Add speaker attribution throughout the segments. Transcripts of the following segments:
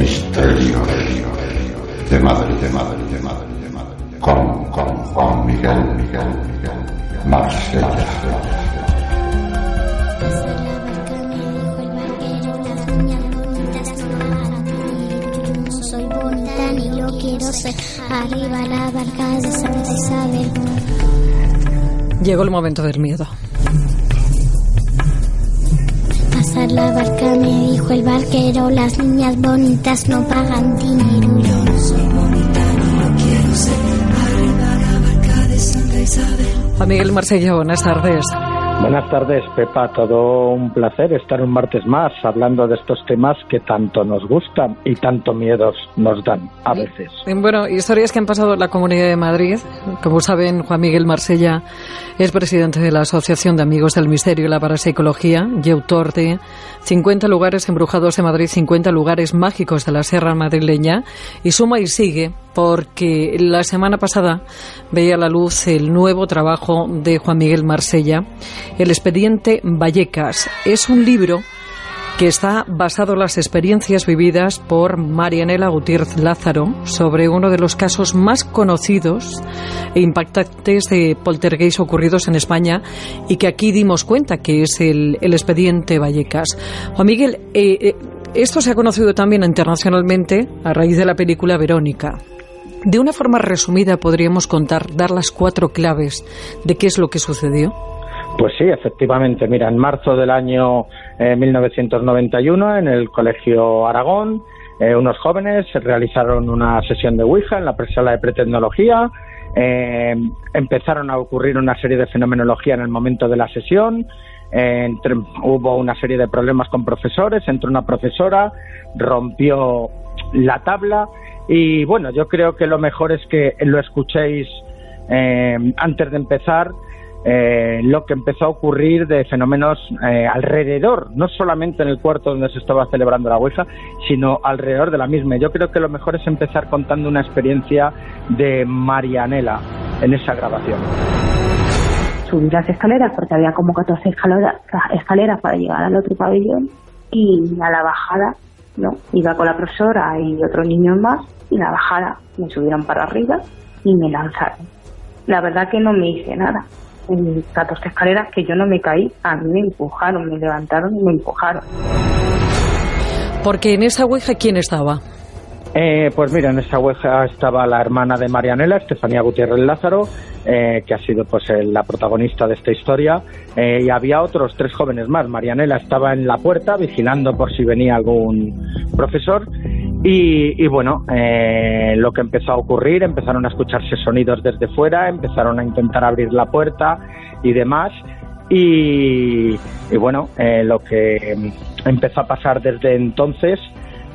Speaker 1: Misterio de Madrid, de Madrid, de Madrid, de Madrid. Con, con Juan Miguel, Miguel, Miguel,
Speaker 2: ser arriba la barca de Santa.
Speaker 3: Llegó el momento del miedo.
Speaker 2: La barca me dijo el barquero, las niñas bonitas no pagan dinero. Yo no soy bonita ni yo quiero ser arriba la barca de Santa Isabel.
Speaker 3: Juan Miguel Marsella, buenas tardes.
Speaker 4: Buenas tardes, Pepa. Todo un placer estar un martes más hablando de estos temas que tanto nos gustan y tanto miedos nos dan a veces.
Speaker 3: Bueno, historias que han pasado en la Comunidad de Madrid. Como saben, Juan Miguel Marsella es presidente de la Asociación de Amigos del Misterio y la Parapsicología y autor de 50 lugares embrujados de Madrid, 50 lugares mágicos de la Sierra Madrileña. Y suma y sigue porque la semana pasada veía a la luz el nuevo trabajo de Juan Miguel Marsella, El expediente Vallecas. Es un libro que está basado en las experiencias vividas por Marianela Gutiérrez Lázaro sobre uno de los casos más conocidos e impactantes de poltergeist ocurridos en España y que aquí dimos cuenta que es el, expediente Vallecas. Juan Miguel, eh, eh, esto se ha conocido también internacionalmente a raíz de la película Verónica. De una forma resumida podríamos contar, dar las cuatro claves de qué es lo que sucedió.
Speaker 4: Pues sí, efectivamente. Mira, en marzo del año eh, 1991, en el Colegio Aragón, eh, unos jóvenes realizaron una sesión de Ouija en la sala de pretecnología. Eh, empezaron a ocurrir una serie de fenomenología en el momento de la sesión. Eh, entre- hubo una serie de problemas con profesores. Entró una profesora, rompió la tabla. Y bueno, yo creo que lo mejor es que lo escuchéis eh, antes de empezar eh, lo que empezó a ocurrir de fenómenos eh, alrededor, no solamente en el cuarto donde se estaba celebrando la Ouija, sino alrededor de la misma. Yo creo que lo mejor es empezar contando una experiencia de Marianela en esa grabación.
Speaker 5: subí las escaleras porque había como 14 escaleras, escaleras para llegar al otro pabellón y a la bajada no iba con la profesora y otro niño más y la bajada me subieron para arriba y me lanzaron la verdad que no me hice nada 14 escaleras que yo no me caí a mí me empujaron me levantaron y me empujaron
Speaker 3: Porque en esa Ouija, ¿quién estaba?
Speaker 4: Eh, pues mira, en esa Ouija estaba la hermana de Marianela, Estefanía Gutiérrez Lázaro, eh, que ha sido pues el- la protagonista de esta historia, eh, y había otros tres jóvenes más. Marianela estaba en la puerta vigilando por si venía algún profesor. Y, y bueno, eh, lo que empezó a ocurrir, empezaron a escucharse sonidos desde fuera, empezaron a intentar abrir la puerta y demás. Y, bueno, eh, lo que empezó a pasar desde entonces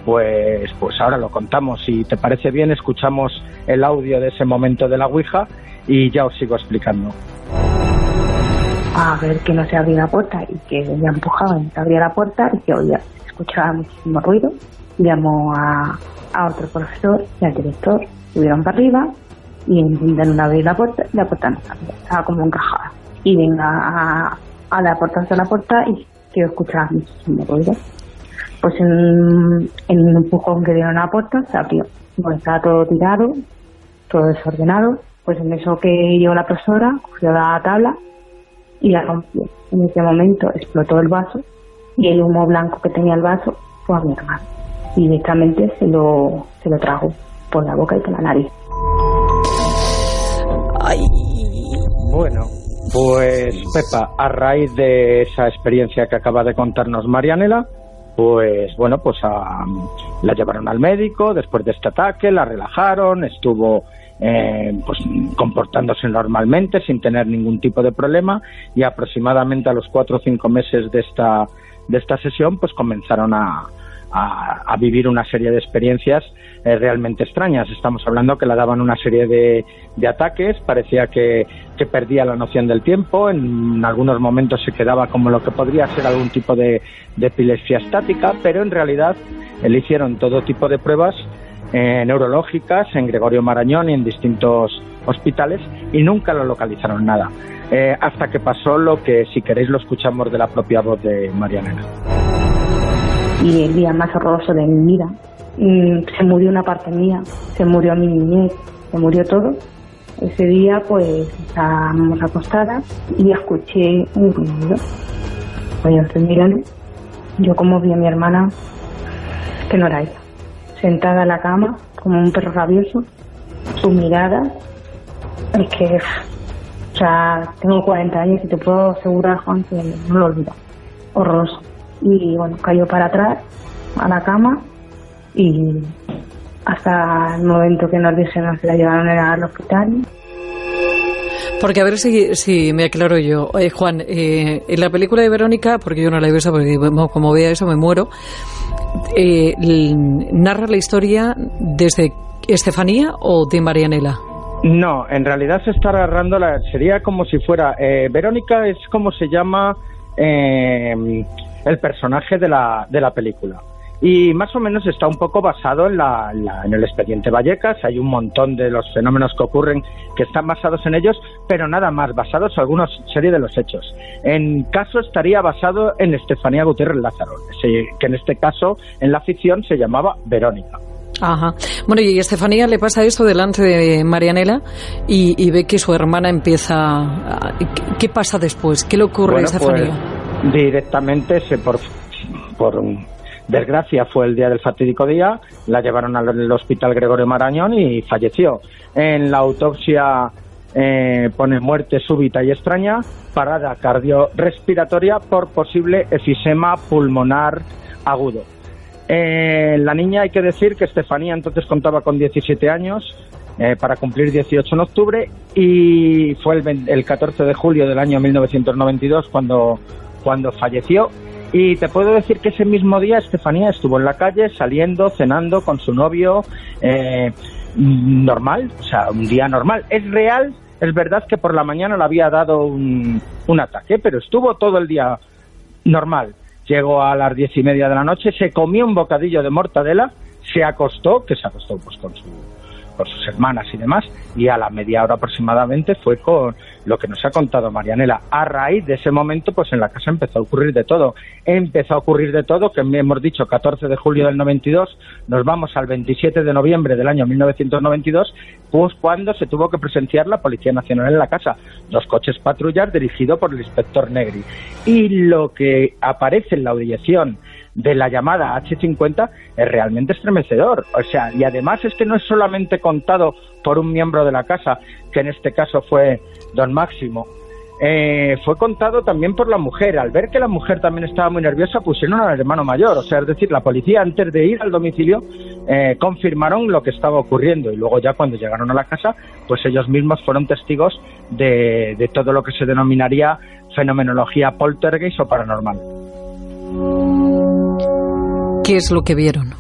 Speaker 4: pues, pues ahora lo contamos. Si te parece bien, escuchamos el audio de ese momento de la Ouija y ya os sigo explicando.
Speaker 5: a ver que no se abría la puerta y que me empujaban se abría la puerta y que oía escuchaba muchísimo ruido llamó a, a otro profesor y al director subieron para arriba y intentaron abrir la puerta y la puerta no estaba como encajada y venga a, la puerta hasta la puerta y que escuchaba muchísimo ruido pues en, en un empujón que dieron a la puerta se abrió pues estaba todo tirado todo desordenado pues en eso que llegó la profesora cogió la tabla y la rompió. En ese momento explotó el vaso y el humo blanco que tenía el vaso fue a mi hermano. Y directamente se lo, se lo tragó por la boca y por la nariz.
Speaker 4: Bueno, pues Pepa, a raíz de esa experiencia que acaba de contarnos Marianela, pues bueno, pues a- la llevaron al médico después de este ataque, la relajaron, estuvo eh, pues comportándose normalmente sin tener ningún tipo de problema y aproximadamente a los cuatro o cinco meses de esta de esta sesión pues comenzaron a, a, vivir una serie de experiencias eh, realmente extrañas. Estamos hablando que le daban una serie de, de ataques, parecía que, perdía la noción del tiempo, en algunos momentos se quedaba como lo que podría ser algún tipo de, de epilepsia estática, pero en realidad eh, le hicieron todo tipo de pruebas eh, neurológicas en Gregorio Marañón y en distintos hospitales y nunca lo localizaron nada. Eh, hasta que pasó lo que, si queréis, lo escuchamos de la propia voz de Marianela.
Speaker 5: Y el día más horroroso de mi vida mm, se murió una parte mía, se murió mi niñez, se murió todo. Ese día pues estábamos acostadas y escuché un ruido. Yo estoy mirando, yo como vi a mi hermana, que no era ella, sentada en la cama como un perro rabioso, su mirada, es que, o sea, tengo 40 años y te puedo asegurar, Juan, que no lo olvido, horroroso. Y bueno, cayó para atrás a la cama y hasta el momento que nos dijeron se la llevaron al hospital.
Speaker 3: Porque a ver si, si me aclaro yo. Eh, Juan, eh, en la película de Verónica, porque yo no la he visto, porque como vea eso me muero, eh, narra la historia desde Estefanía o de Marianela.
Speaker 4: No, en realidad se está narrando, la, sería como si fuera, Verónica es como se llama el personaje de la, de la película y más o menos está un poco basado en, la, en, el expediente Vallecas. Hay un montón de los fenómenos que ocurren que están basados en ellos, pero nada más, basados en alguna serie de los hechos. En caso estaría basado en Estefanía Gutiérrez Lázaro, que en este caso en la ficción se llamaba Verónica.
Speaker 3: Ajá. Bueno, y a Estefanía le pasa esto delante de Marianela y, ve que su hermana empieza. ¿Qué pasa después? ¿Qué le ocurre a Estefanía?
Speaker 4: Pues, directamente se por, por desgracia fue el día del fatídico día, la llevaron al hospital Gregorio Marañón y falleció. En la autopsia eh, pone muerte súbita y extraña, parada cardiorrespiratoria por posible efisema pulmonar agudo. Eh, la niña hay que decir que Estefanía entonces contaba con 17 años, eh, para cumplir 18 en octubre y fue el, el, 14 de julio del año 1992 cuando, cuando falleció y te puedo decir que ese mismo día Estefanía estuvo en la calle saliendo, cenando con su novio, eh, normal, o sea, un día normal. Es real, es verdad que por la mañana le había dado un, un ataque, pero estuvo todo el día normal. Llegó a las diez y media de la noche, se comió un bocadillo de mortadela, se acostó, que se acostó pues con su con sus hermanas y demás, y a la media hora aproximadamente fue con lo que nos ha contado Marianela. A raíz de ese momento, pues en la casa empezó a ocurrir de todo. Empezó a ocurrir de todo, que hemos dicho 14 de julio del 92, nos vamos al 27 de noviembre del año 1992, pues cuando se tuvo que presenciar la Policía Nacional en la casa. Dos coches patrullas dirigidos por el inspector Negri. Y lo que aparece en la audición de la llamada H50 es realmente estremecedor. O sea, y además es que no es solamente contado por un miembro de la casa, que en este caso fue don Máximo, eh, fue contado también por la mujer. Al ver que la mujer también estaba muy nerviosa, pusieron al hermano mayor. O sea, es decir, la policía antes de ir al domicilio eh, confirmaron lo que estaba ocurriendo y luego ya cuando llegaron a la casa, pues ellos mismos fueron testigos de, de todo lo que se denominaría fenomenología poltergeist o paranormal.
Speaker 3: ¿Qué es lo que vieron?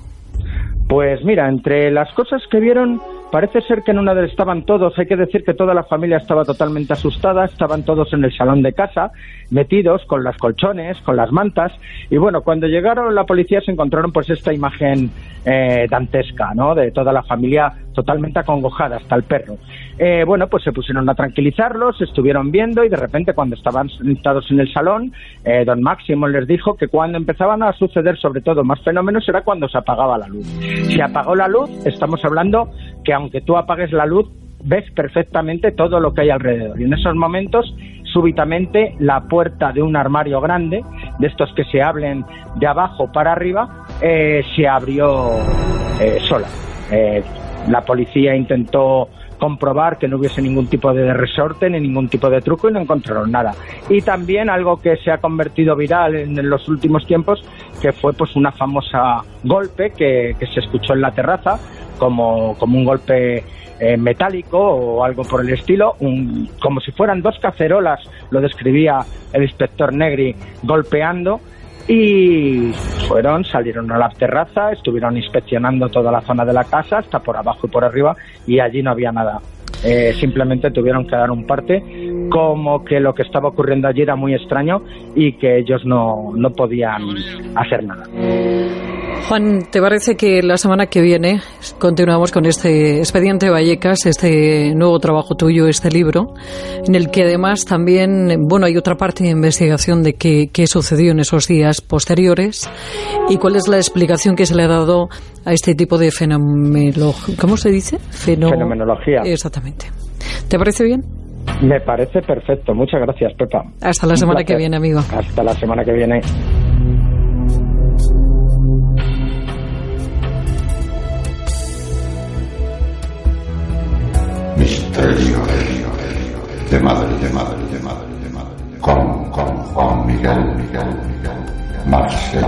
Speaker 4: Pues mira, entre las cosas que vieron, parece ser que en una de estaban todos, hay que decir que toda la familia estaba totalmente asustada, estaban todos en el salón de casa, metidos con las colchones, con las mantas, y bueno, cuando llegaron la policía se encontraron pues esta imagen eh, dantesca, ¿no? De toda la familia totalmente acongojada, hasta el perro. Eh, bueno, pues se pusieron a tranquilizarlos, estuvieron viendo y de repente cuando estaban sentados en el salón, eh, don Máximo les dijo que cuando empezaban a suceder sobre todo más fenómenos era cuando se apagaba la luz. Si apagó la luz, estamos hablando que aunque tú apagues la luz, ves perfectamente todo lo que hay alrededor. Y en esos momentos, súbitamente, la puerta de un armario grande, de estos que se abren de abajo para arriba, eh, se abrió eh, sola. Eh, la policía intentó comprobar que no hubiese ningún tipo de resorte ni ningún tipo de truco y no encontraron nada. Y también algo que se ha convertido viral en, los últimos tiempos, que fue pues una famosa golpe que, que se escuchó en la terraza, como, como un golpe eh, metálico o algo por el estilo, un, como si fueran dos cacerolas, lo describía el inspector Negri, golpeando y fueron, salieron a la terraza, estuvieron inspeccionando toda la zona de la casa, hasta por abajo y por arriba, y allí no había nada. Eh, simplemente tuvieron que dar un parte, como que lo que estaba ocurriendo allí era muy extraño y que ellos no, no podían hacer nada.
Speaker 3: Juan, ¿te parece que la semana que viene continuamos con este expediente Vallecas, este nuevo trabajo tuyo, este libro, en el que además también, bueno, hay otra parte de investigación de qué, qué sucedió en esos días posteriores y cuál es la explicación que se le ha dado a este tipo de fenomenología. ¿Cómo se dice?
Speaker 4: Fenomenología.
Speaker 3: Exactamente. ¿Te parece bien?
Speaker 4: Me parece perfecto. Muchas gracias, Pepa.
Speaker 3: Hasta la semana que viene, amigo.
Speaker 4: Hasta la semana que viene.
Speaker 1: Misterio de madre, de madre, de madre, de madre. Con, con Juan Miguel, Miguel, Miguel, Marsella.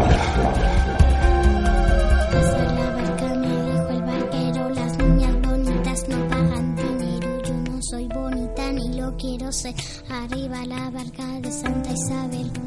Speaker 2: El soy bonita ni lo quiero ser. Arriba la barca de Santa Isabel.